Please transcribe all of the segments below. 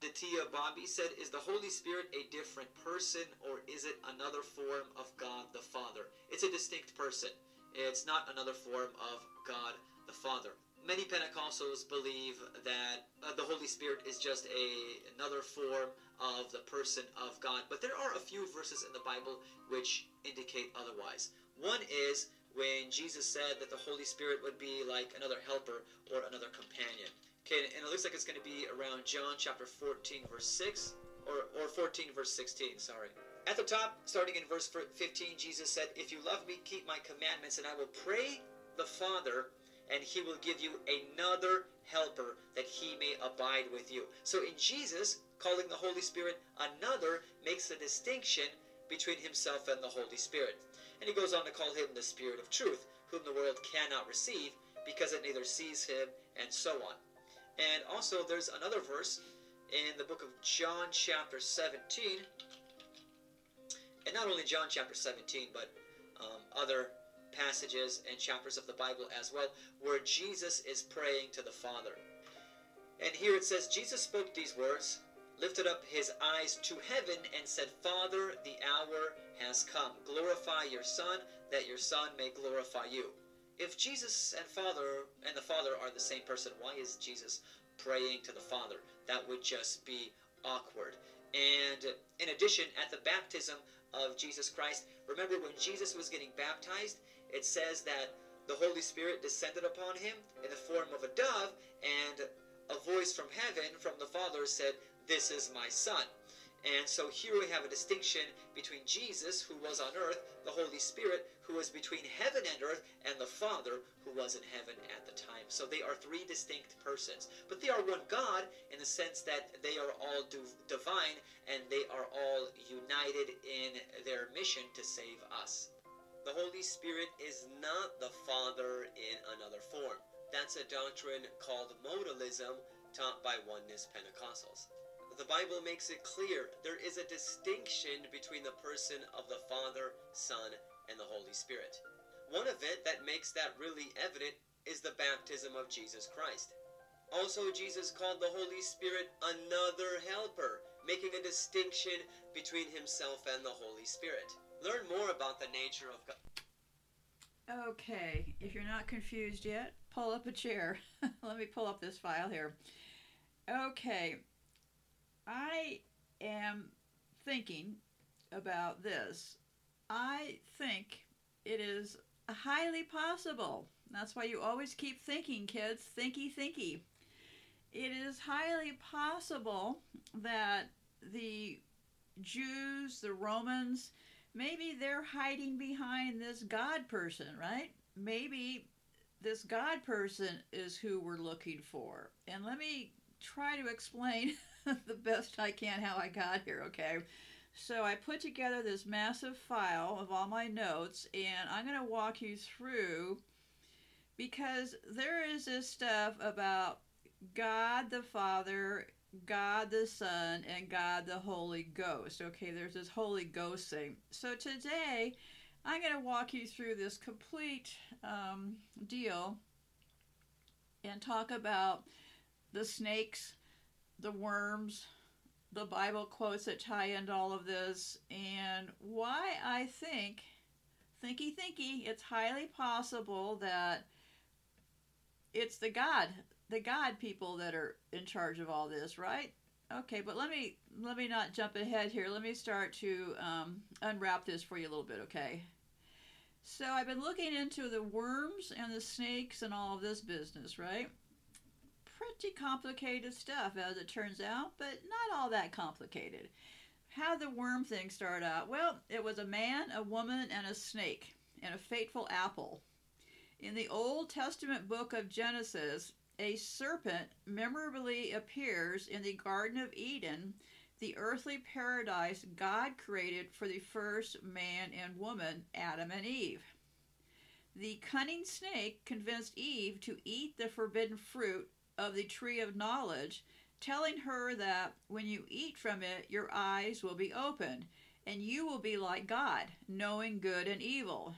Datia Bobby said, Is the Holy Spirit a different person or is it another form of God the Father? It's a distinct person. It's not another form of God the Father. Many Pentecostals believe that uh, the Holy Spirit is just a another form of the person of God, but there are a few verses in the Bible which indicate otherwise. One is when Jesus said that the Holy Spirit would be like another helper or another companion. Okay, and it looks like it's going to be around John chapter 14, verse 6, or, or 14, verse 16, sorry. At the top, starting in verse 15, Jesus said, If you love me, keep my commandments, and I will pray the Father, and he will give you another helper that he may abide with you. So in Jesus, calling the Holy Spirit another makes a distinction between himself and the Holy Spirit. And he goes on to call him the Spirit of truth, whom the world cannot receive because it neither sees him, and so on. And also, there's another verse in the book of John, chapter 17. And not only John, chapter 17, but um, other passages and chapters of the Bible as well, where Jesus is praying to the Father. And here it says, Jesus spoke these words, lifted up his eyes to heaven, and said, Father, the hour has come. Glorify your Son, that your Son may glorify you if Jesus and Father and the Father are the same person, why is Jesus praying to the Father? That would just be awkward. And in addition, at the baptism of Jesus Christ, remember when Jesus was getting baptized, it says that the Holy Spirit descended upon him in the form of a dove, and a voice from heaven, from the Father, said, This is my Son. And so here we have a distinction between Jesus, who was on earth, the Holy Spirit, who was between heaven and earth, and the Father, who was in heaven at the time. So they are three distinct persons. But they are one God in the sense that they are all divine and they are all united in their mission to save us. The Holy Spirit is not the Father in another form. That's a doctrine called modalism taught by Oneness Pentecostals the Bible makes it clear there is a distinction between the person of the Father, Son, and the Holy Spirit. One event that makes that really evident is the baptism of Jesus Christ. Also, Jesus called the Holy Spirit another helper, making a distinction between himself and the Holy Spirit. Learn more about the nature of God. Okay, if you're not confused yet, pull up a chair. Let me pull up this file here. Okay, I am thinking about this. I think it is highly possible. That's why you always keep thinking, kids. Thinky, thinky. It is highly possible that the Jews, the Romans, maybe they're hiding behind this God person, right? Maybe this God person is who we're looking for. And let me try to explain the best I can how I got here, okay? So I put together this massive file of all my notes, and I'm going to walk you through because there is this stuff about God the Father, God the Son, and God the Holy Ghost. Okay, there's this Holy Ghost thing. So today, I'm going to walk you through this complete um, deal and talk about the snakes, the worms, the Bible quotes that tie into all of this, and why I think, thinky thinky, it's highly possible that it's the God, the God people that are in charge of all this, right? Okay, but let me let me not jump ahead here. Let me start to um, unwrap this for you a little bit, okay? So I've been looking into the worms and the snakes and all of this business, right? Pretty complicated stuff as it turns out, but not all that complicated. How the worm thing start out? Well, it was a man, a woman, and a snake, and a fateful apple. In the Old Testament book of Genesis, a serpent memorably appears in the Garden of Eden, the earthly paradise God created for the first man and woman, Adam and Eve. The cunning snake convinced Eve to eat the forbidden fruit of the tree of knowledge, telling her that when you eat from it, your eyes will be opened, and you will be like God, knowing good and evil.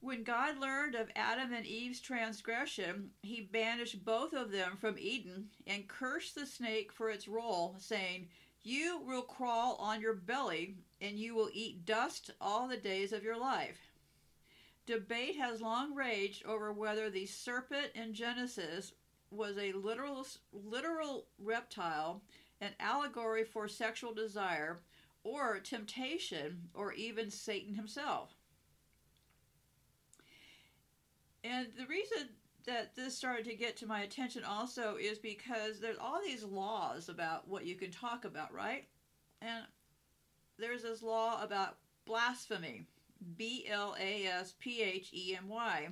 When God learned of Adam and Eve's transgression, he banished both of them from Eden and cursed the snake for its role, saying, You will crawl on your belly, and you will eat dust all the days of your life. Debate has long raged over whether the serpent in Genesis was a literal, literal reptile, an allegory for sexual desire, or temptation, or even Satan himself. And the reason that this started to get to my attention also is because there's all these laws about what you can talk about, right? And there's this law about blasphemy, B L A S P H E M Y.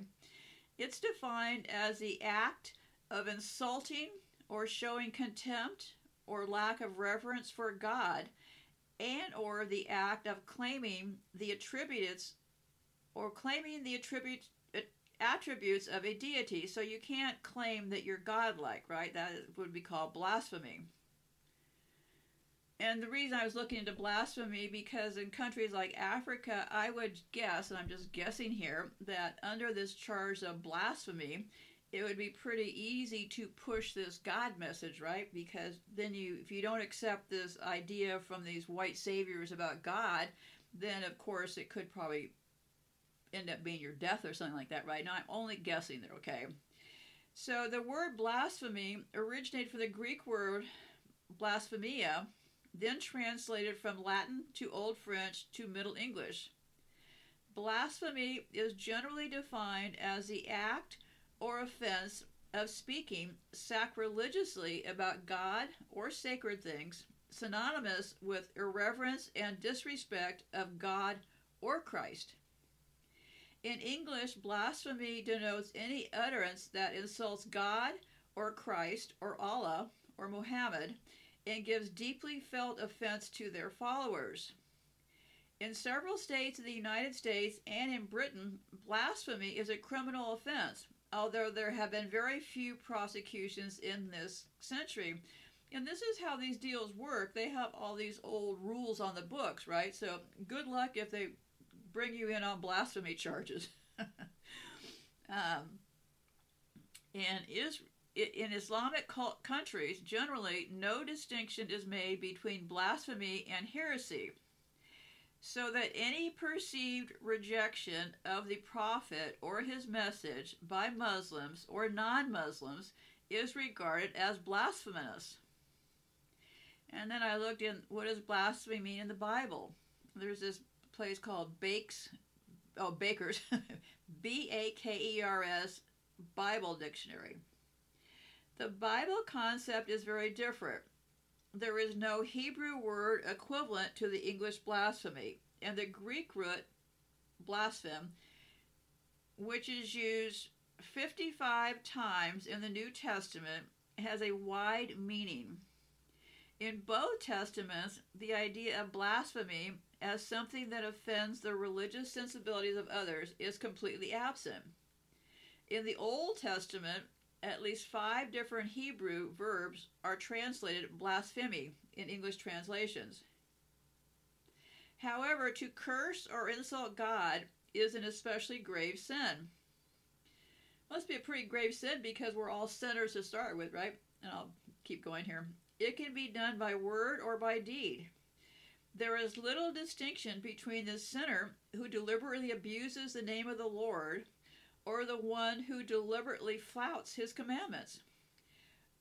It's defined as the act of insulting or showing contempt or lack of reverence for God and or the act of claiming the attributes or claiming the attributes attributes of a deity. So you can't claim that you're godlike, right? That would be called blasphemy. And the reason I was looking into blasphemy because in countries like Africa, I would guess, and I'm just guessing here, that under this charge of blasphemy, it would be pretty easy to push this God message, right? Because then you, if you don't accept this idea from these white saviors about God, then of course it could probably end up being your death or something like that, right? Now I'm only guessing there, okay? So the word blasphemy originated from the Greek word blasphemia, then translated from Latin to Old French to Middle English. Blasphemy is generally defined as the act or offense of speaking sacrilegiously about God or sacred things, synonymous with irreverence and disrespect of God or Christ. In English, blasphemy denotes any utterance that insults God or Christ or Allah or Muhammad and gives deeply felt offense to their followers. In several states of the United States and in Britain, blasphemy is a criminal offense, although there have been very few prosecutions in this century. And this is how these deals work. They have all these old rules on the books, right? So good luck if they bring you in on blasphemy charges. um, and is in Islamic countries, generally, no distinction is made between blasphemy and heresy, so that any perceived rejection of the Prophet or his message by Muslims or non Muslims is regarded as blasphemous. And then I looked in what does blasphemy mean in the Bible? There's this place called Bakes, oh, Baker's, B A K E R S Bible Dictionary. The Bible concept is very different. There is no Hebrew word equivalent to the English blasphemy, and the Greek root blaspheme, which is used 55 times in the New Testament, has a wide meaning. In both testaments, the idea of blasphemy as something that offends the religious sensibilities of others is completely absent. In the Old Testament, at least five different Hebrew verbs are translated blasphemy in English translations. However, to curse or insult God is an especially grave sin. Must be a pretty grave sin because we're all sinners to start with, right? And I'll keep going here. It can be done by word or by deed. There is little distinction between the sinner who deliberately abuses the name of the Lord or the one who deliberately flouts his commandments.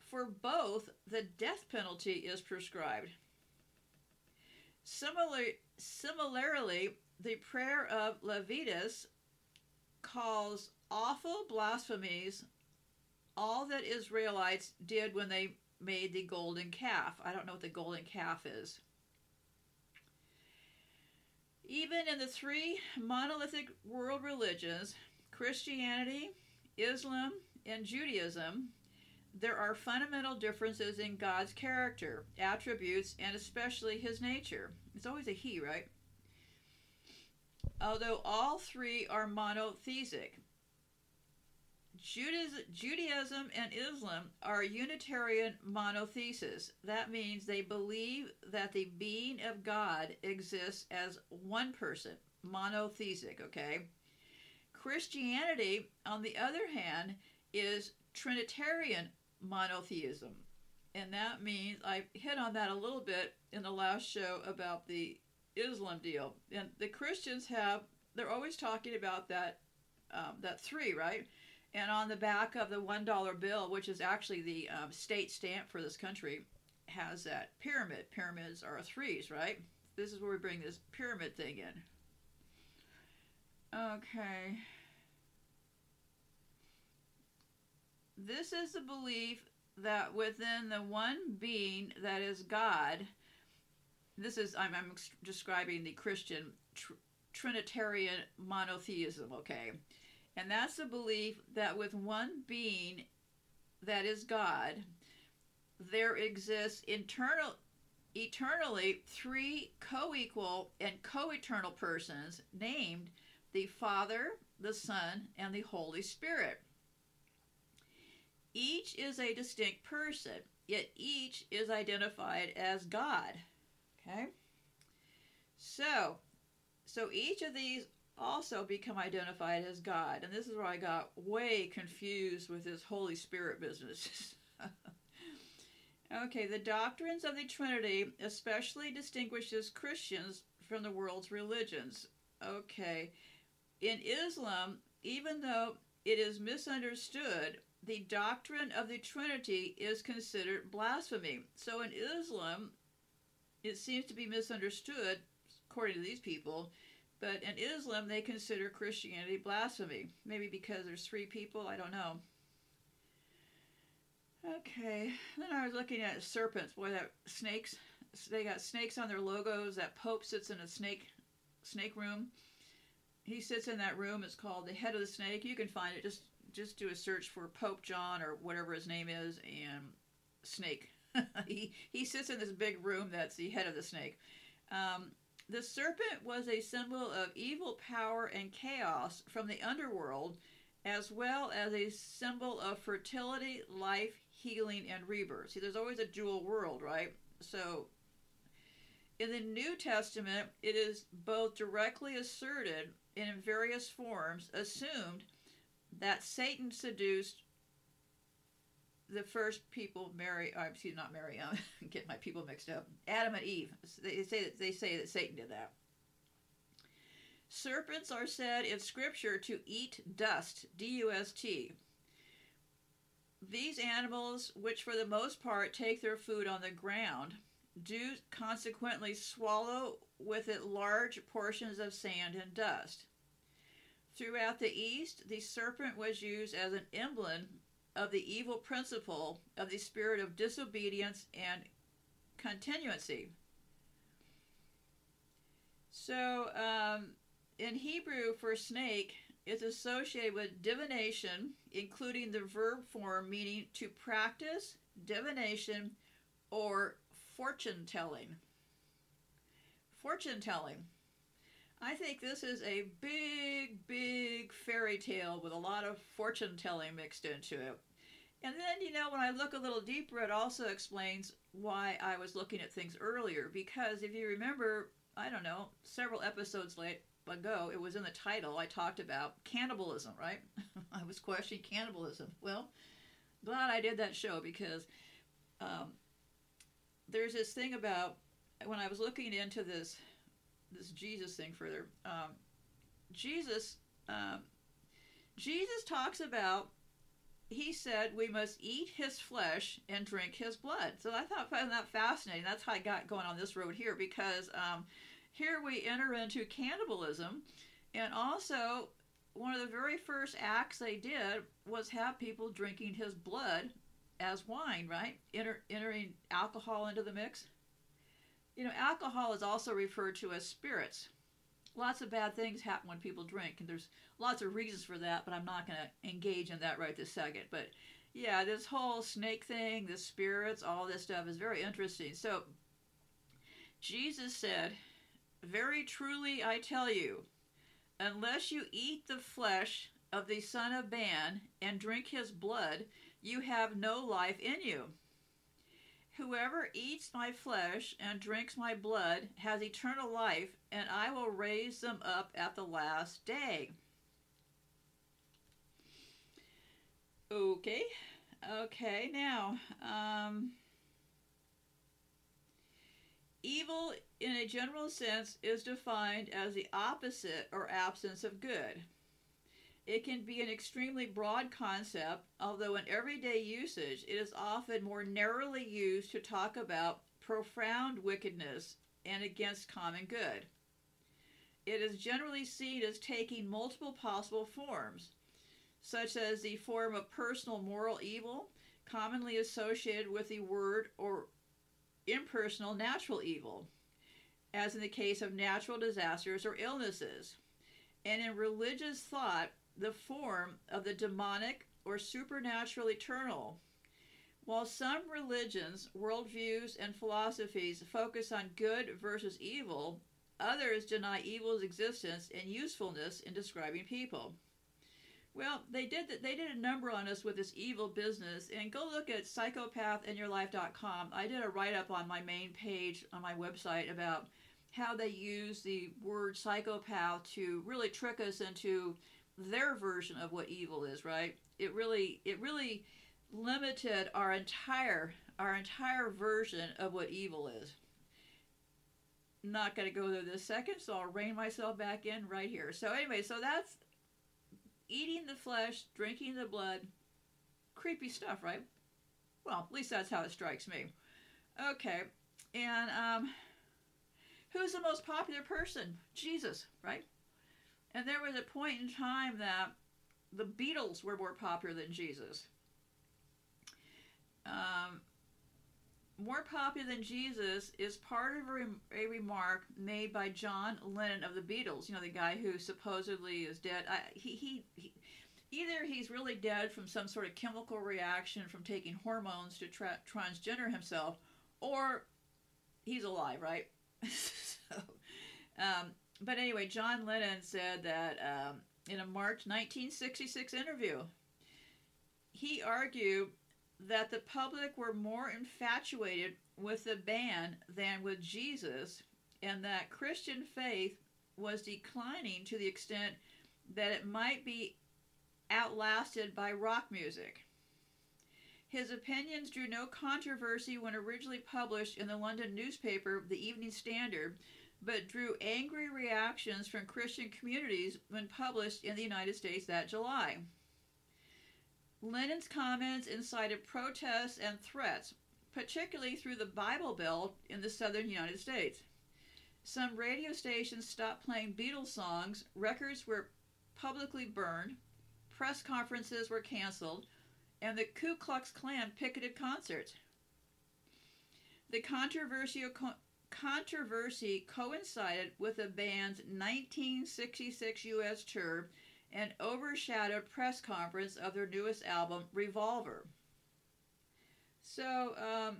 For both, the death penalty is prescribed. Similar, similarly, the prayer of Leviticus calls awful blasphemies all that Israelites did when they made the golden calf. I don't know what the golden calf is. Even in the three monolithic world religions, Christianity, Islam, and Judaism, there are fundamental differences in God's character, attributes, and especially his nature. It's always a he, right? Although all three are monotheistic, Judaism and Islam are Unitarian monothesis. That means they believe that the being of God exists as one person, monotheistic, okay? Christianity, on the other hand, is Trinitarian monotheism. And that means I hit on that a little bit in the last show about the Islam deal. And the Christians have, they're always talking about that, um, that three, right? And on the back of the $1 bill, which is actually the um, state stamp for this country, has that pyramid. Pyramids are threes, right? This is where we bring this pyramid thing in. Okay. This is the belief that within the one being that is God, this is, I'm, I'm describing the Christian tr- Trinitarian monotheism, okay? And that's the belief that with one being that is God, there exists internal eternally three co-equal and co-eternal persons named the Father, the Son, and the Holy Spirit. Each is a distinct person, yet each is identified as God. Okay? So, so each of these also become identified as God. And this is where I got way confused with this Holy Spirit business. okay, the doctrines of the Trinity especially distinguishes Christians from the world's religions. Okay, in Islam, even though it is misunderstood, the doctrine of the Trinity is considered blasphemy. So in Islam, it seems to be misunderstood, according to these people, but in Islam, they consider Christianity blasphemy. Maybe because there's three people, I don't know. Okay, then I was looking at serpents. Boy, that snakes, they got snakes on their logos. That Pope sits in a snake snake room he sits in that room. It's called the Head of the Snake. You can find it. Just just do a search for Pope John or whatever his name is and snake. he he sits in this big room that's the head of the snake. Um, the serpent was a symbol of evil power and chaos from the underworld, as well as a symbol of fertility, life, healing, and rebirth. See, there's always a dual world, right? So in the New Testament, it is both directly asserted in various forms assumed that Satan seduced the first people, Mary, uh, excuse not Mary, um, get my people mixed up, Adam and Eve. They say that, they say that Satan did that. Serpents are said in Scripture to eat dust, D U S T. These animals, which for the most part take their food on the ground, do consequently swallow with it large portions of sand and dust. Throughout the East, the serpent was used as an emblem of the evil principle of the spirit of disobedience and continuancy. So, um, in Hebrew, for snake is associated with divination, including the verb form meaning to practice divination or fortune telling. Fortune telling. I think this is a big, big fairy tale with a lot of fortune telling mixed into it. And then, you know, when I look a little deeper, it also explains why I was looking at things earlier. Because if you remember, I don't know, several episodes late ago, it was in the title, I talked about cannibalism, right? I was questioning cannibalism. Well, glad I did that show because um, there's this thing about when I was looking into this this Jesus thing further. Um, Jesus um, Jesus talks about he said we must eat his flesh and drink his blood. So I thought found that fascinating. That's how I got going on this road here because um, here we enter into cannibalism, and also one of the very first acts they did was have people drinking his blood as wine, right? Enter, entering alcohol into the mix. You know, alcohol is also referred to as spirits. Lots of bad things happen when people drink, and there's lots of reasons for that, but I'm not going to engage in that right this second. But yeah, this whole snake thing, the spirits, all this stuff is very interesting. So, Jesus said, Very truly I tell you, unless you eat the flesh of the Son of Man and drink his blood, you have no life in you. Whoever eats my flesh and drinks my blood has eternal life, and I will raise them up at the last day. Okay. Okay, now, um, evil in a general sense is defined as the opposite or absence of good. It can be an extremely broad concept, although in everyday usage it is often more narrowly used to talk about profound wickedness and against common good. It is generally seen as taking multiple possible forms, such as the form of personal moral evil, commonly associated with the word or impersonal natural evil, as in the case of natural disasters or illnesses, and in religious thought, the form of the demonic or supernatural eternal. While some religions, worldviews, and philosophies focus on good versus evil, others deny evil's existence and usefulness in describing people. Well, they did they did a number on us with this evil business, and go look at psychopathinyourlife.com. I did a write up on my main page on my website about how they use the word psychopath to really trick us into their version of what evil is. Right? It really it really limited our entire our entire version of what evil is. Not going to go there this second, so I'll rein myself back in right here. So anyway, so that's eating the flesh, drinking the blood. Creepy stuff, right? Well, at least that's how it strikes me. Okay, and um, who's the most popular person? Jesus, right? And there was a point in time that the Beatles were more popular than Jesus. Um, more popular than Jesus is part of a, rem- a, remark made by John Lennon of the Beatles. You know, the guy who supposedly is dead. I, he, he, he, either he's really dead from some sort of chemical reaction from taking hormones to tra- transgender himself, or he's alive, right? so, um, but anyway, John Lennon said that um, in a March 1966 interview, he argued that the public were more infatuated with the band than with Jesus, and that Christian faith was declining to the extent that it might be outlasted by rock music. His opinions drew no controversy when originally published in the London newspaper, The Evening Standard, but drew angry reactions from Christian communities when published in the United States that July. Lennon's comments incited protests and threats, particularly through the Bible Belt in the southern United States. Some radio stations stopped playing Beatles songs, records were publicly burned, press conferences were canceled, and the Ku Klux Klan picketed concerts. The controversy, controversy coincided with the band's 1966 U.S. tour and overshadowed press conference of their newest album, Revolver. So, um,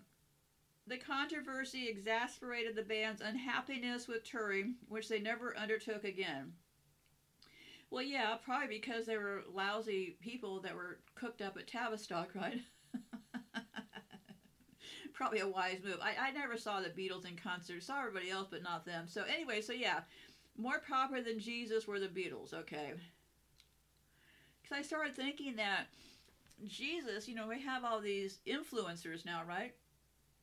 the controversy exasperated the band's unhappiness with touring, which they never undertook again. Well, yeah, probably because they were lousy people that were cooked up at Tavistock, right? Probably a wise move. I, I never saw the Beatles in concert. Saw everybody else, but not them. So anyway, so yeah, more popular than Jesus were the Beatles. Okay. Because I started thinking that Jesus, you know, we have all these influencers now, right?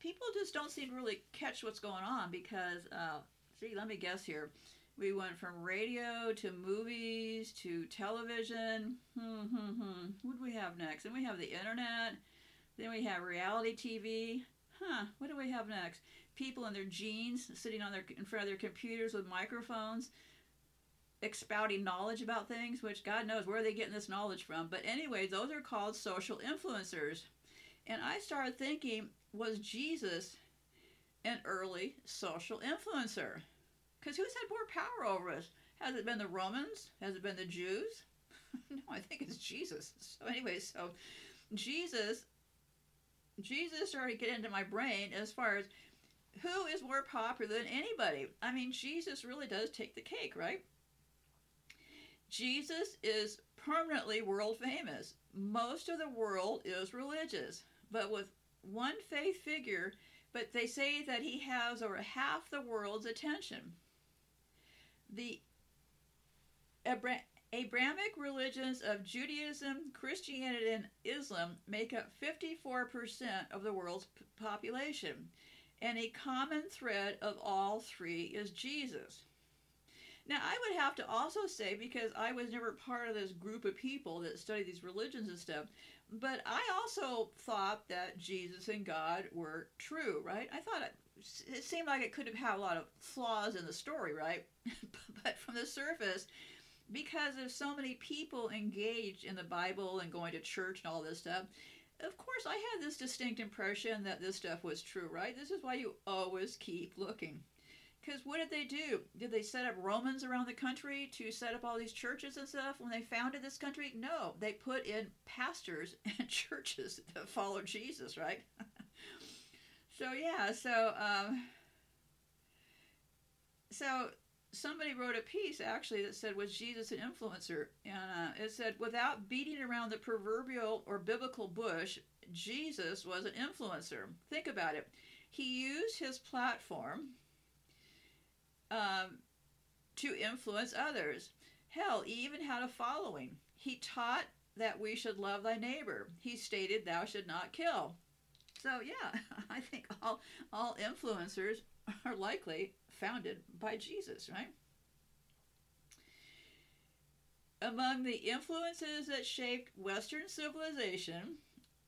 People just don't seem to really catch what's going on because, uh, see, let me guess here. We went from radio to movies to television. Hmm, hmm, hmm. What do we have next? Then we have the internet. Then we have reality TV. Huh, what do we have next? People in their jeans sitting on their in front of their computers with microphones expounding knowledge about things, which God knows where they getting this knowledge from. But anyway, those are called social influencers. And I started thinking, was Jesus an early social influencer? Because who's had more power over us? Has it been the Romans? Has it been the Jews? no, I think it's Jesus. So anyway, so Jesus Jesus started to get into my brain as far as who is more popular than anybody. I mean, Jesus really does take the cake, right? Jesus is permanently world famous. Most of the world is religious, but with one faith figure, but they say that he has over half the world's attention. The Abrahamic religions of Judaism, Christianity, and Islam make up 54% of the world's population, and a common thread of all three is Jesus. Now, I would have to also say, because I was never part of this group of people that study these religions and stuff, but I also thought that Jesus and God were true, right? I thought it, it seemed like it could have had a lot of flaws in the story, right? but from the surface, because of so many people engaged in the Bible and going to church and all this stuff, of course, I had this distinct impression that this stuff was true, right? This is why you always keep looking. Because what did they do? Did they set up Romans around the country to set up all these churches and stuff when they founded this country? No, they put in pastors and churches that followed Jesus, right? so yeah, so um, so somebody wrote a piece actually that said was jesus an influencer? And uh, it said without beating around the proverbial or biblical bush jesus was an influencer. Think about it. He used his platform um, to influence others. Hell he even had a following. He taught that we should love thy neighbor. He stated thou should not kill. So yeah i think all all influencers are likely founded by Jesus, right? Among the influences that shaped Western civilization,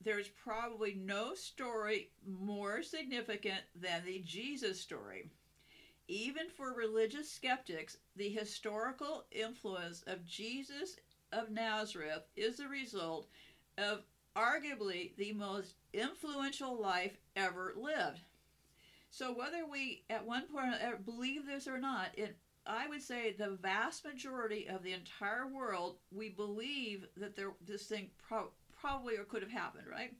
there's probably no story more significant than the Jesus story. Even for religious skeptics, the historical influence of Jesus of Nazareth is the result of arguably the most influential life ever lived. So whether we at one point uh, believe this or not, it I would say the vast majority of the entire world we believe that there this thing pro- probably or could have happened, right?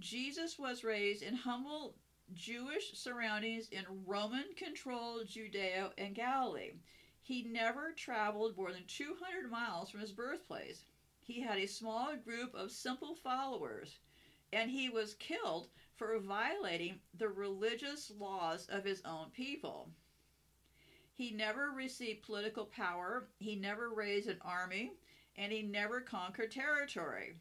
Jesus was raised in humble Jewish surroundings in Roman controlled Judea and Galilee. He never traveled more than 200 miles from his birthplace. He had a small group of simple followers, and he was killed for violating the religious laws of his own people. He never received political power, he never raised an army, and he never conquered territory.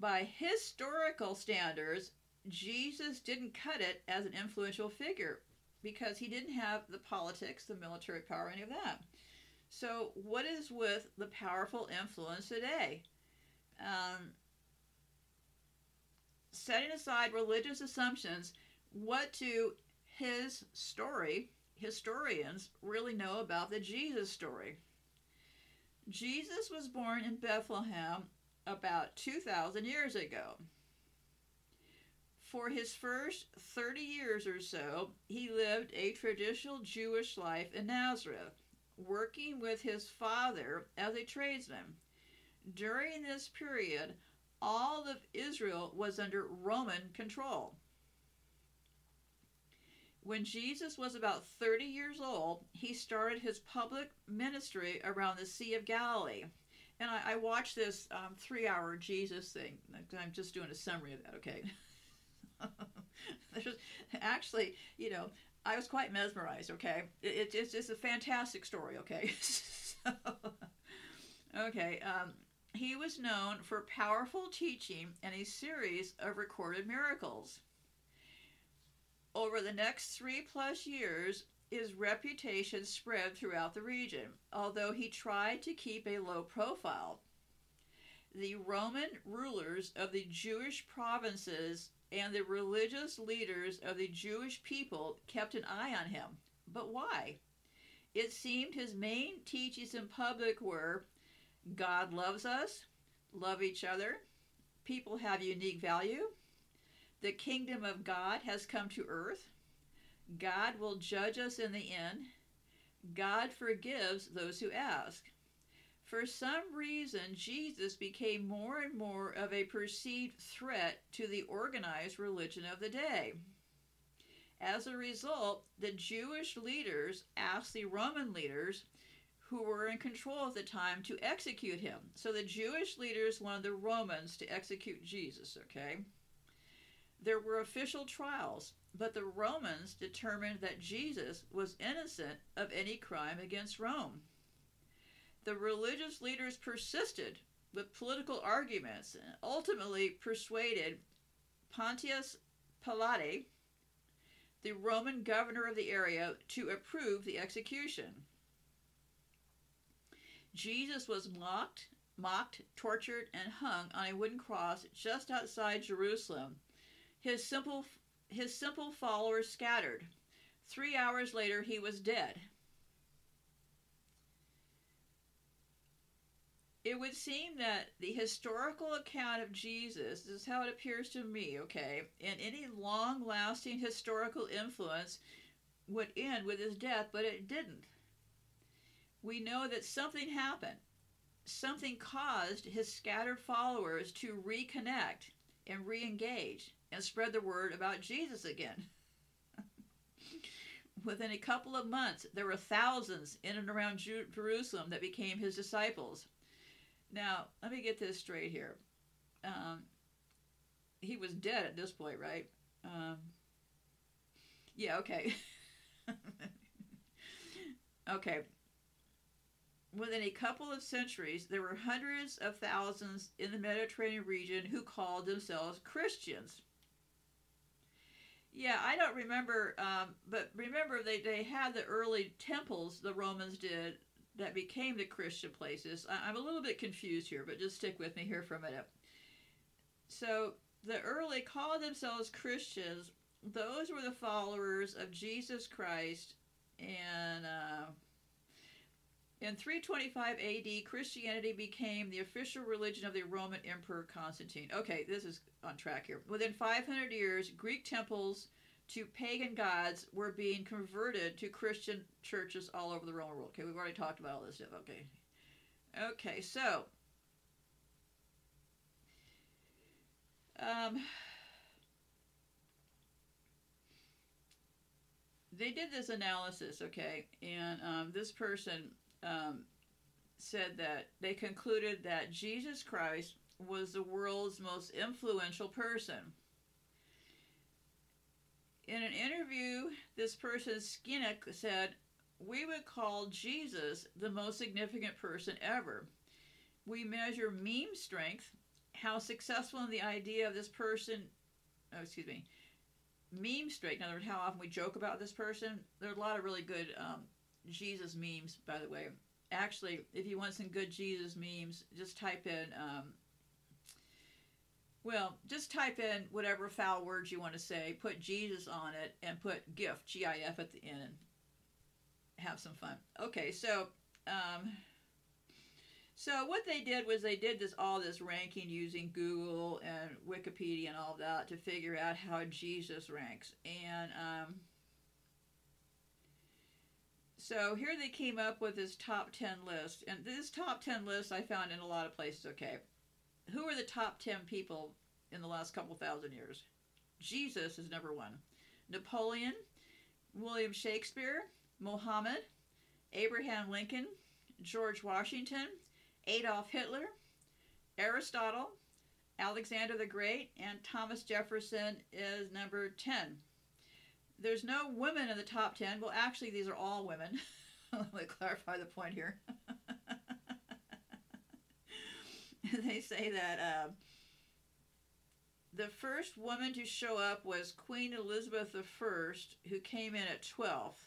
By historical standards, Jesus didn't cut it as an influential figure because he didn't have the politics, the military power, any of that. So, what is with the powerful influence today? Um, setting aside religious assumptions, what do his story, historians, really know about the Jesus story? Jesus was born in Bethlehem about 2,000 years ago. For his first 30 years or so, he lived a traditional Jewish life in Nazareth, working with his father as a tradesman. During this period, all of Israel was under Roman control. When Jesus was about 30 years old, he started his public ministry around the Sea of Galilee. And I, I watched this um, three hour Jesus thing. I'm just doing a summary of that, okay? actually, you know, I was quite mesmerized, okay? It, it's just a fantastic story, okay? so, okay, um, he was known for powerful teaching and a series of recorded miracles. Over the next three plus years, his reputation spread throughout the region, although he tried to keep a low profile. The Roman rulers of the Jewish provinces and the religious leaders of the Jewish people kept an eye on him. But why? It seemed his main teachings in public were God loves us, love each other, people have unique value, the kingdom of God has come to earth, God will judge us in the end, God forgives those who ask. For some reason, Jesus became more and more of a perceived threat to the organized religion of the day. As a result, the Jewish leaders asked the Roman leaders who were in control at the time to execute him. So the Jewish leaders wanted the Romans to execute Jesus, okay? There were official trials, but the Romans determined that Jesus was innocent of any crime against Rome. the religious leaders persisted with political arguments and ultimately persuaded Pontius Pilate, the Roman governor of the area, to approve the execution. Jesus was mocked, mocked, tortured, and hung on a wooden cross just outside Jerusalem. His simple his simple followers scattered. Three hours later, he was dead. It would seem that the historical account of Jesus, this is how it appears to me, okay, and any long lasting historical influence would end with his death, but it didn't. We know that something happened. Something caused his scattered followers to reconnect and re engage and spread the word about Jesus again. Within a couple of months, there were thousands in and around Jerusalem that became his disciples. Now, let me get this straight here. Um, he was dead at this point, right? Um, yeah, okay. okay. Within a couple of centuries, there were hundreds of thousands in the Mediterranean region who called themselves Christians. Yeah, I don't remember, um, but remember they, they had the early temples, the Romans did, that became the Christian places. I, I'm a little bit confused here, but just stick with me here for a minute. So the early called themselves Christians. Those were the followers of Jesus Christ, and uh, in 325 AD, Christianity became the official religion of the Roman Emperor Constantine. Okay, this is on track here. Within 500 years, Greek temples to pagan gods were being converted to Christian churches all over the Roman world. Okay, we've already talked about all this stuff. Okay. Okay, so um, they did this analysis, okay, and um, this person um, said that they concluded that Jesus Christ was the world's most influential person. In an interview, this person, Skinnick, said, We would call Jesus the most significant person ever. We measure meme strength, how successful in the idea of this person, oh, excuse me, meme strength, in other words, how often we joke about this person. There are a lot of really good um, Jesus memes, by the way. Actually, if you want some good Jesus memes, just type in, um, well, just type in whatever foul words you want to say, put Jesus on it, and put GIF, G I F at the end, have some fun. Okay, so. Um, so what they did was they did this all this ranking using Google and Wikipedia and all that to figure out how Jesus ranks. And um, so here they came up with this top 10 list. And this top 10 list I found in a lot of places, okay. Who are the top 10 people in the last couple thousand years? Jesus is number one. Napoleon, William Shakespeare, Mohammed, Abraham Lincoln, George Washington, Adolf Hitler, Aristotle, Alexander the Great, and Thomas Jefferson is number 10 there's no women in the top 10. Well, actually, these are all women. Let me clarify the point here. they say that uh, the first woman to show up was Queen Elizabeth I, who came in at 12th,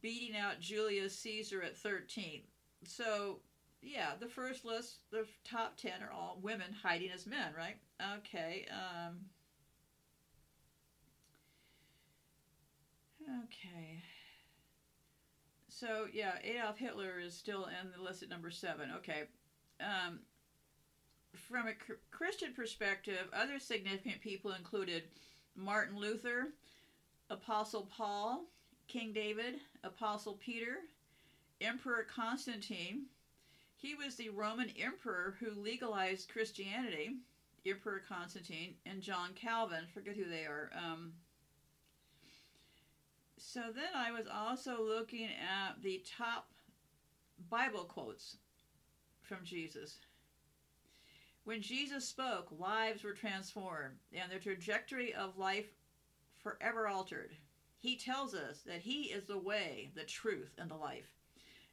beating out Julius Caesar at 13th. So, yeah, the first list, the top 10 are all women hiding as men, right? Okay. Um, Okay. So yeah, Adolf Hitler is still in the list at number seven. Okay. Um, from a Christian perspective, other significant people included Martin Luther, Apostle Paul, King David, Apostle Peter, Emperor Constantine. He was the Roman emperor who legalized Christianity, Emperor Constantine, and John Calvin. Forget who they are. Um, so then I was also looking at the top Bible quotes from Jesus. When Jesus spoke, lives were transformed and the trajectory of life forever altered. He tells us that He is the way, the truth, and the life.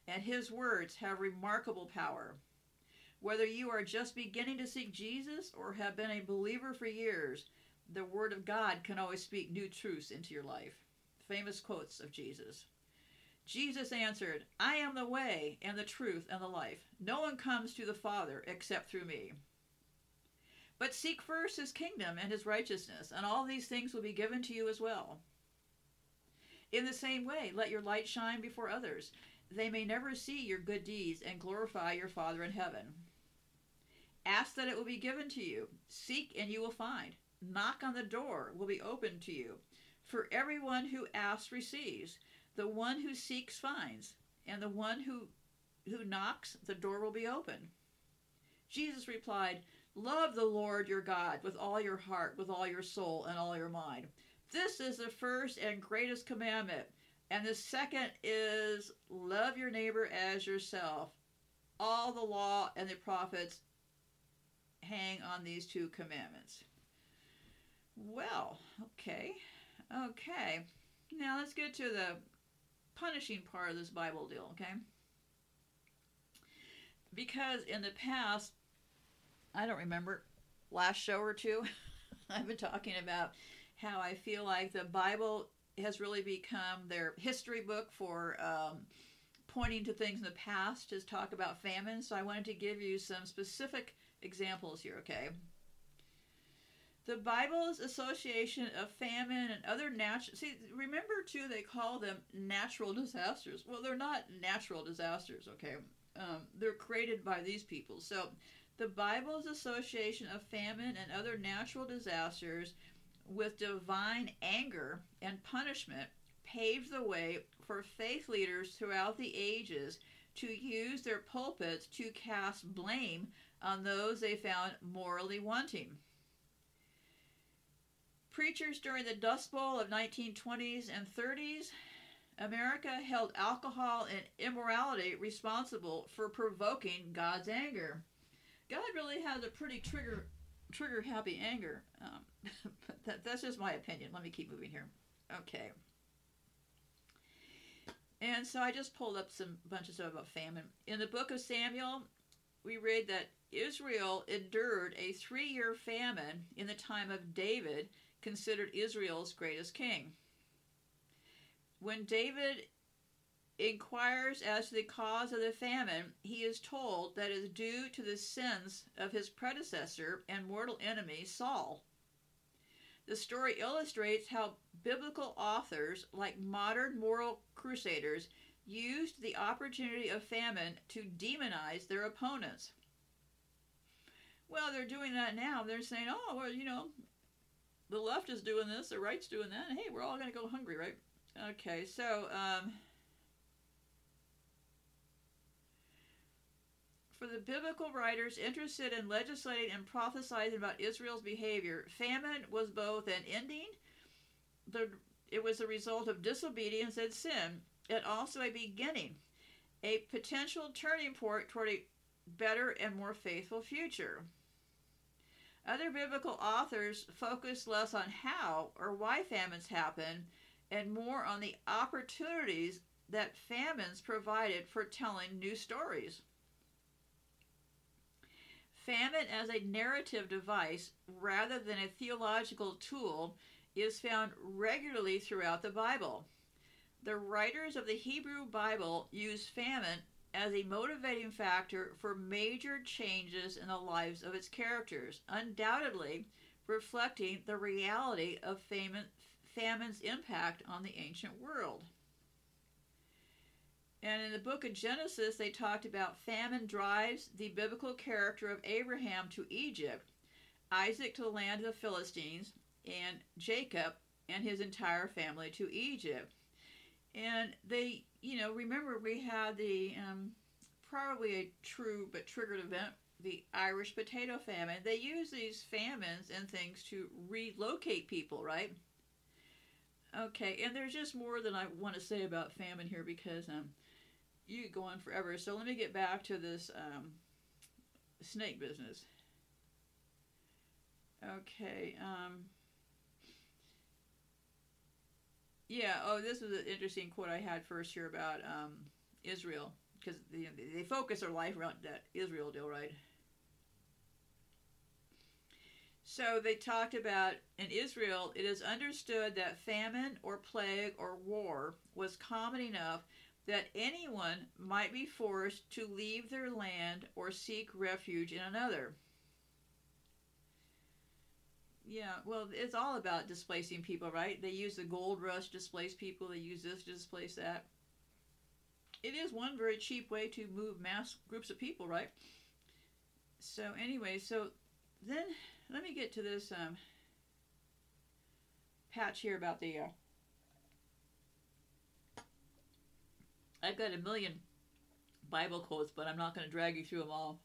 and his words have remarkable power. Whether you are just beginning to seek Jesus or have been a believer for years, the Word of God can always speak new truths into your life. Famous quotes of Jesus. Jesus answered, I am the way and the truth and the life. No one comes to the Father except through me. But seek first his kingdom and his righteousness, and all these things will be given to you as well. In the same way, let your light shine before others. They may never see your good deeds and glorify your Father in heaven. Ask that it will be given to you. Seek and you will find. Knock on the door will be opened to you. For everyone who asks receives, the one who seeks finds, and the one who who knocks, the door will be open. Jesus replied, Love the Lord your God with all your heart, with all your soul, and all your mind. This is the first and greatest commandment. And the second is love your neighbor as yourself. All the law and the prophets hang on these two commandments. Well, okay. Okay. Now let's get to the punishing part of this Bible deal, okay? Because in the past, I don't remember, last show or two, I've been talking about how I feel like the Bible has really become their history book for um, pointing to things in the past to talk about famine. So I wanted to give you some specific examples here, okay? The Bible's association of famine and other natural see remember too they call them natural disasters. Well, they're not natural disasters, okay? Um, they're created by these people. So the Bible's association of famine and other natural disasters with divine anger and punishment paved the way for faith leaders throughout the ages to use their pulpits to cast blame on those they found morally wanting. Preachers during the Dust Bowl of 1920s and 30s, America held alcohol and immorality responsible for provoking God's anger. God really has a pretty trigger trigger happy anger. Um, that, that's just my opinion. Let me keep moving here. Okay. And so I just pulled up some bunch of about famine. In the book of Samuel, we read that Israel endured a three year famine in the time of David, considered Israel's greatest king. When David inquires as to the cause of the famine, he is told that it is due to the sins of his predecessor and mortal enemy Saul. The story illustrates how biblical authors, like modern moral crusaders, used the opportunity of famine to demonize their opponents. Well, they're doing that now. They're saying, oh, well, you know, the left is doing this, the right's doing that, and hey, we're all going to go hungry, right? Okay, so um, for the biblical writers interested in legislating and prophesying about Israel's behavior, famine was both an ending, the, it was a result of disobedience and sin, and also a beginning, a potential turning point toward a better and more faithful future. Other biblical authors focus less on how or why famines happen and more on the opportunities that famines provided for telling new stories. Famine as a narrative device rather than a theological tool is found regularly throughout the Bible. The writers of the Hebrew Bible use famine as a motivating factor for major changes in the lives of its characters, undoubtedly reflecting the reality of famine, famine's impact on the ancient world. And in the book of Genesis, they talked about famine drives the biblical character of Abraham to Egypt, Isaac to the land of the Philistines, and Jacob and his entire family to Egypt. And they, you know, remember we had the um, probably a true but triggered event, the Irish potato famine. They use these famines and things to relocate people, right? Okay, and there's just more than I want to say about famine here because um, you go on forever. So let me get back to this um, snake business. Okay. Um, yeah. Oh, this was an interesting quote I had first here about um, Israel. because know, they focus their life around that Israel deal, right? So they talked about in Israel, it is understood that famine or plague or war was common enough that anyone might be forced to leave their land or seek refuge in another. Yeah, well, it's all about displacing people, right? They use the gold rush to displace people, they use this to displace that. It is one very cheap way to move mass groups of people, right? So, anyway, so then let me get to this um, patch here about the. Uh, I've got a million Bible quotes, but I'm not going to drag you through them all.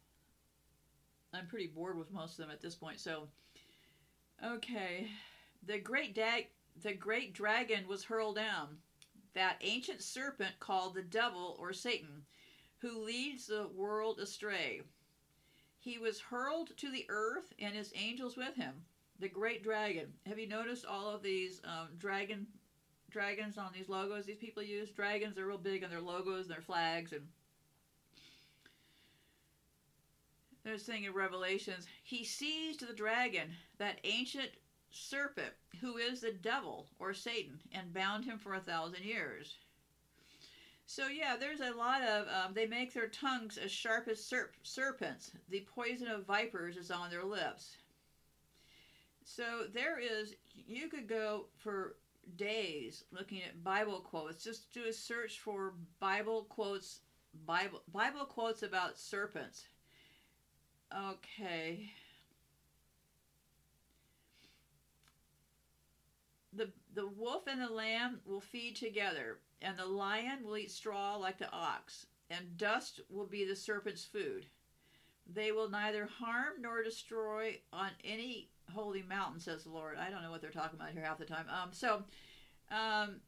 I'm pretty bored with most of them at this point. So, okay, the great dag, the great dragon was hurled down. That ancient serpent called the devil or Satan, who leads the world astray. He was hurled to the earth and his angels with him. The great dragon. Have you noticed all of these um, dragon dragons on these logos these people use? Dragons are real big on their logos and their flags and there's saying in Revelations, he seized the dragon, that ancient serpent, who is the devil or Satan, and bound him for a thousand years. So yeah, there's a lot of um, they make their tongues as sharp as serp- serpents. The poison of vipers is on their lips. So there is you could go for days looking at Bible quotes. Just do a search for Bible quotes Bible Bible quotes about serpents. Okay. The the wolf and the lamb will feed together and the lion will eat straw like the ox, and dust will be the serpent's food. They will neither harm nor destroy on any holy mountain, says the Lord. I don't know what they're talking about here half the time. Um, so, um,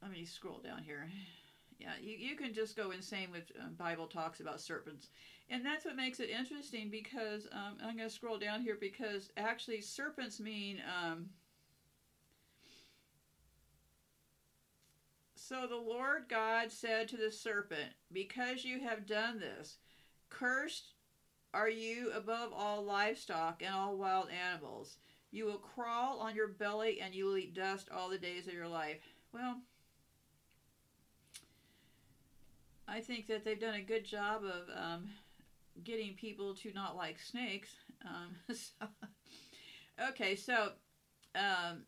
let me scroll down here. Yeah, you, you can just go insane with um, Bible talks about serpents. And that's what makes it interesting because um, I'm going to scroll down here because actually serpents mean um, So the Lord God said to the serpent, Because you have done this, cursed are you above all livestock and all wild animals. You will crawl on your belly and you will eat dust all the days of your life. Well, I think that they've done a good job of um, getting people to not like snakes. Um, so, okay, so um,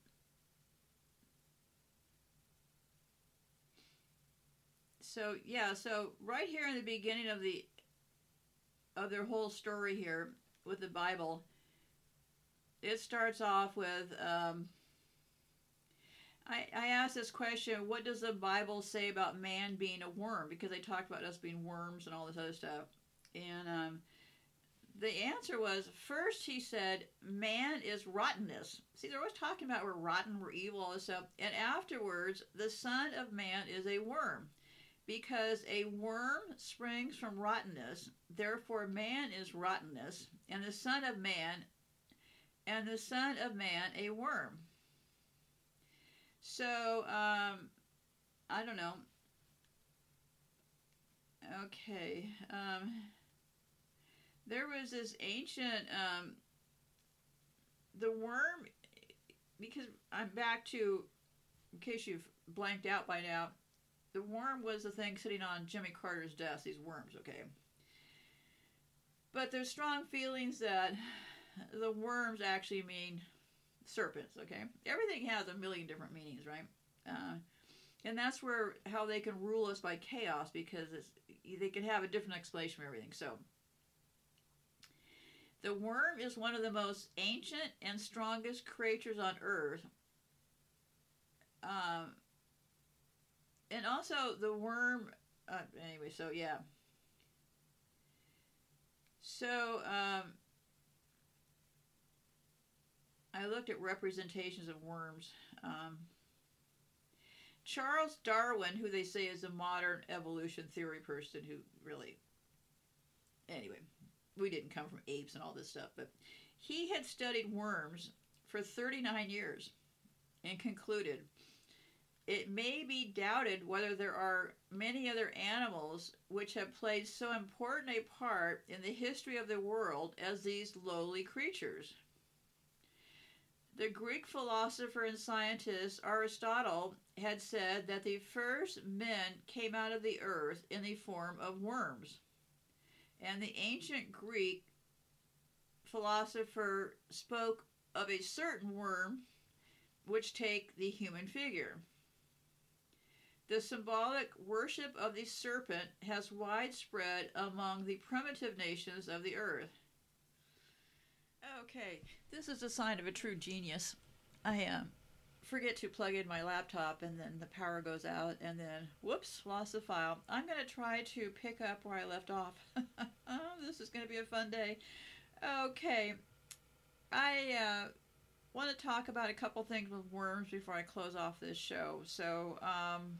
so yeah, so right here in the beginning of the of their whole story here with the Bible, it starts off with um, I, I asked this question what does the Bible say about man being a worm? Because they talked about us being worms and all this other stuff. And um, the answer was first he said man is rottenness. See, they're always talking about we're rotten, we're evil, all this stuff. And afterwards, the son of man is a worm because a worm springs from rottenness, therefore man is rottenness, and the Son of Man, and the Son of Man a worm. So, um, I don't know. Okay. Um, there was this ancient, um, the worm, because I'm back to, in case you've blanked out by now, the worm was the thing sitting on Jimmy Carter's desk, these worms, okay? But there's strong feelings that the worms actually mean serpents, okay? Everything has a million different meanings, right? Uh, and that's where how they can rule us by chaos because they can have a different explanation for everything. So, the worm is one of the most ancient and strongest creatures on earth. Um, and also the worm. Uh, anyway, so yeah. So um, I looked at representations of worms. Um, Charles Darwin, who they say is a modern evolution theory person, who really. Anyway, we didn't come from apes and all this stuff, but he had studied worms for 39 years and concluded it may be doubted whether there are many other animals which have played so important a part in the history of the world as these lowly creatures. The Greek philosopher and scientist Aristotle had said that the first men came out of the earth in the form of worms. And the ancient Greek philosopher spoke of a certain worm which take the human figure. The symbolic worship of the serpent has widespread among the primitive nations of the earth. Okay, this is a sign of a true genius. I um, forget to plug in my laptop and then the power goes out and then whoops, lost the file. I'm going to try to pick up where I left off. oh, this is going to be a fun day. Okay, I uh, want to talk about a couple things with worms before I close off this show. So, um,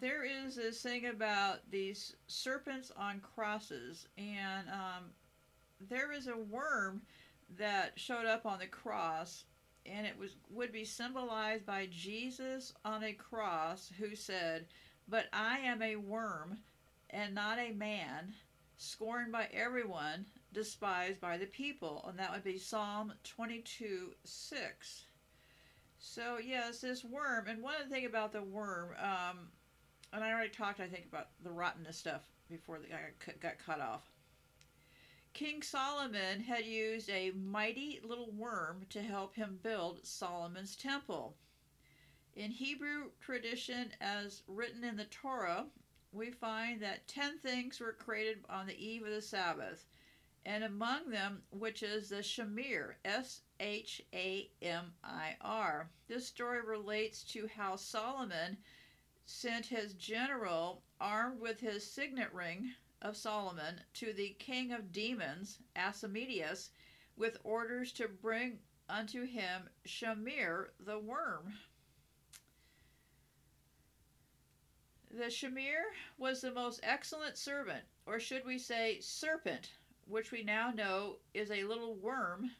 there is this thing about these serpents on crosses, and um, there is a worm that showed up on the cross and it was would be symbolized by Jesus on a cross who said, "But I am a worm and not a man, scorned by everyone, despised by the people." And that would be Psalm 22 6. So, yes, this worm, and one thing about the worm, um, and I already talked, I think, about the rottenness stuff before the guy got cut off. King Solomon had used a mighty little worm to help him build Solomon's temple. In Hebrew tradition, as written in the Torah, we find that ten things were created on the eve of the Sabbath, and among them, which is the Shamir, S H A M I R. This story relates to how Solomon sent his general, armed with his signet ring, of Solomon to the king of demons, Asmodeus, with orders to bring unto him Shamir the worm. The Shamir was the most excellent servant, or should we say serpent, which we now know is a little worm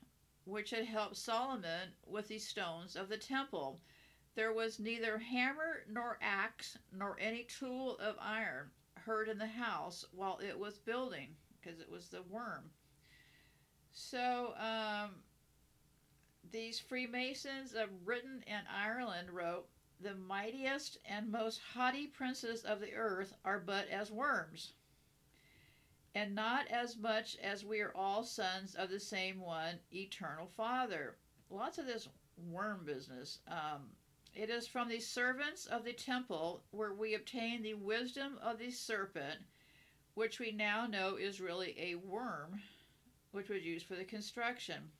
which had helped Solomon with the stones of the temple. There was neither hammer nor axe nor any tool of iron heard in the house while it was building because it was the worm. So, um, these Freemasons of Britain and Ireland wrote, The mightiest and most haughty princes of the earth are but as worms, and not as much as we are all sons of the same one, eternal Father. Lots of this worm business. Um, it is from the servants of the temple where we obtain the wisdom of the serpent, which we now know is really a worm, which was used for the construction.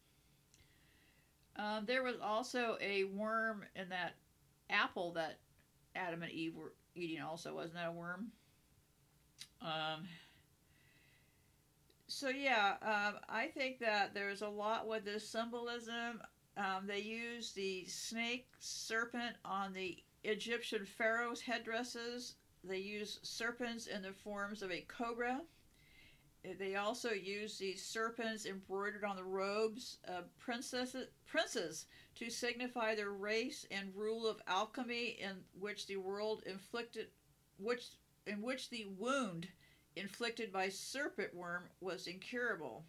Um, there was also a worm in that apple that Adam and Eve were eating, also. Wasn't that a worm? Um, so, yeah, um, I think that there's a lot with this symbolism. Um, they use the snake serpent on the Egyptian pharaoh's headdresses. They use serpents in the forms of a cobra. They also use these serpents embroidered on the robes of princesses, princes to signify their race and rule of alchemy, in which the world inflicted, which in which the wound inflicted by serpent worm was incurable.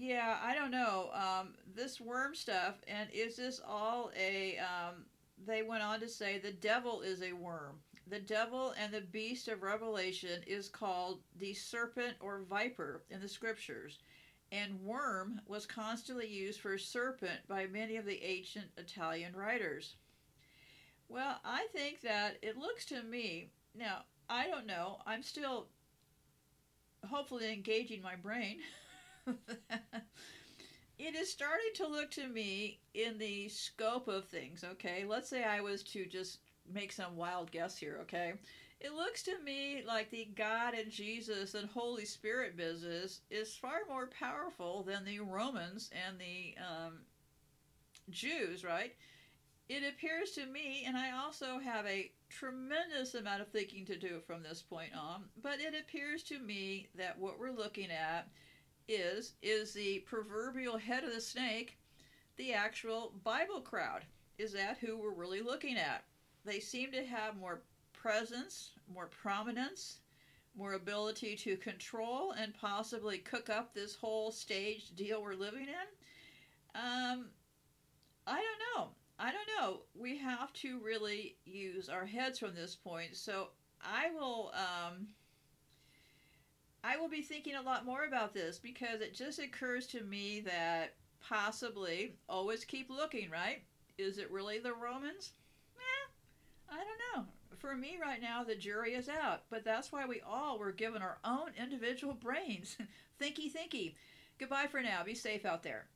Yeah, I don't know. Um, this worm stuff, and is this all a. Um, they went on to say the devil is a worm. The devil and the beast of Revelation is called the serpent or viper in the scriptures, and worm was constantly used for serpent by many of the ancient Italian writers. Well, I think that it looks to me, now, I don't know, I'm still hopefully engaging my brain. it is starting to look to me in the scope of things, okay? Let's say I was to just make some wild guess here, okay? It looks to me like the God and Jesus and Holy Spirit business is far more powerful than the Romans and the um, Jews, right? It appears to me, and I also have a tremendous amount of thinking to do from this point on, but it appears to me that what we're looking at is is the proverbial head of the snake the actual Bible crowd? Is that who we're really looking at? They seem to have more presence, more prominence, more ability to control and possibly cook up this whole staged deal we're living in. Um, I don't know. I don't know. We have to really use our heads from this point. So I will. Um, I will be thinking a lot more about this because it just occurs to me that possibly always keep looking, right? Is it really the Romans? Eh, I don't know. For me right now, the jury is out, but that's why we all were given our own individual brains. thinky, thinky. Goodbye for now. Be safe out there.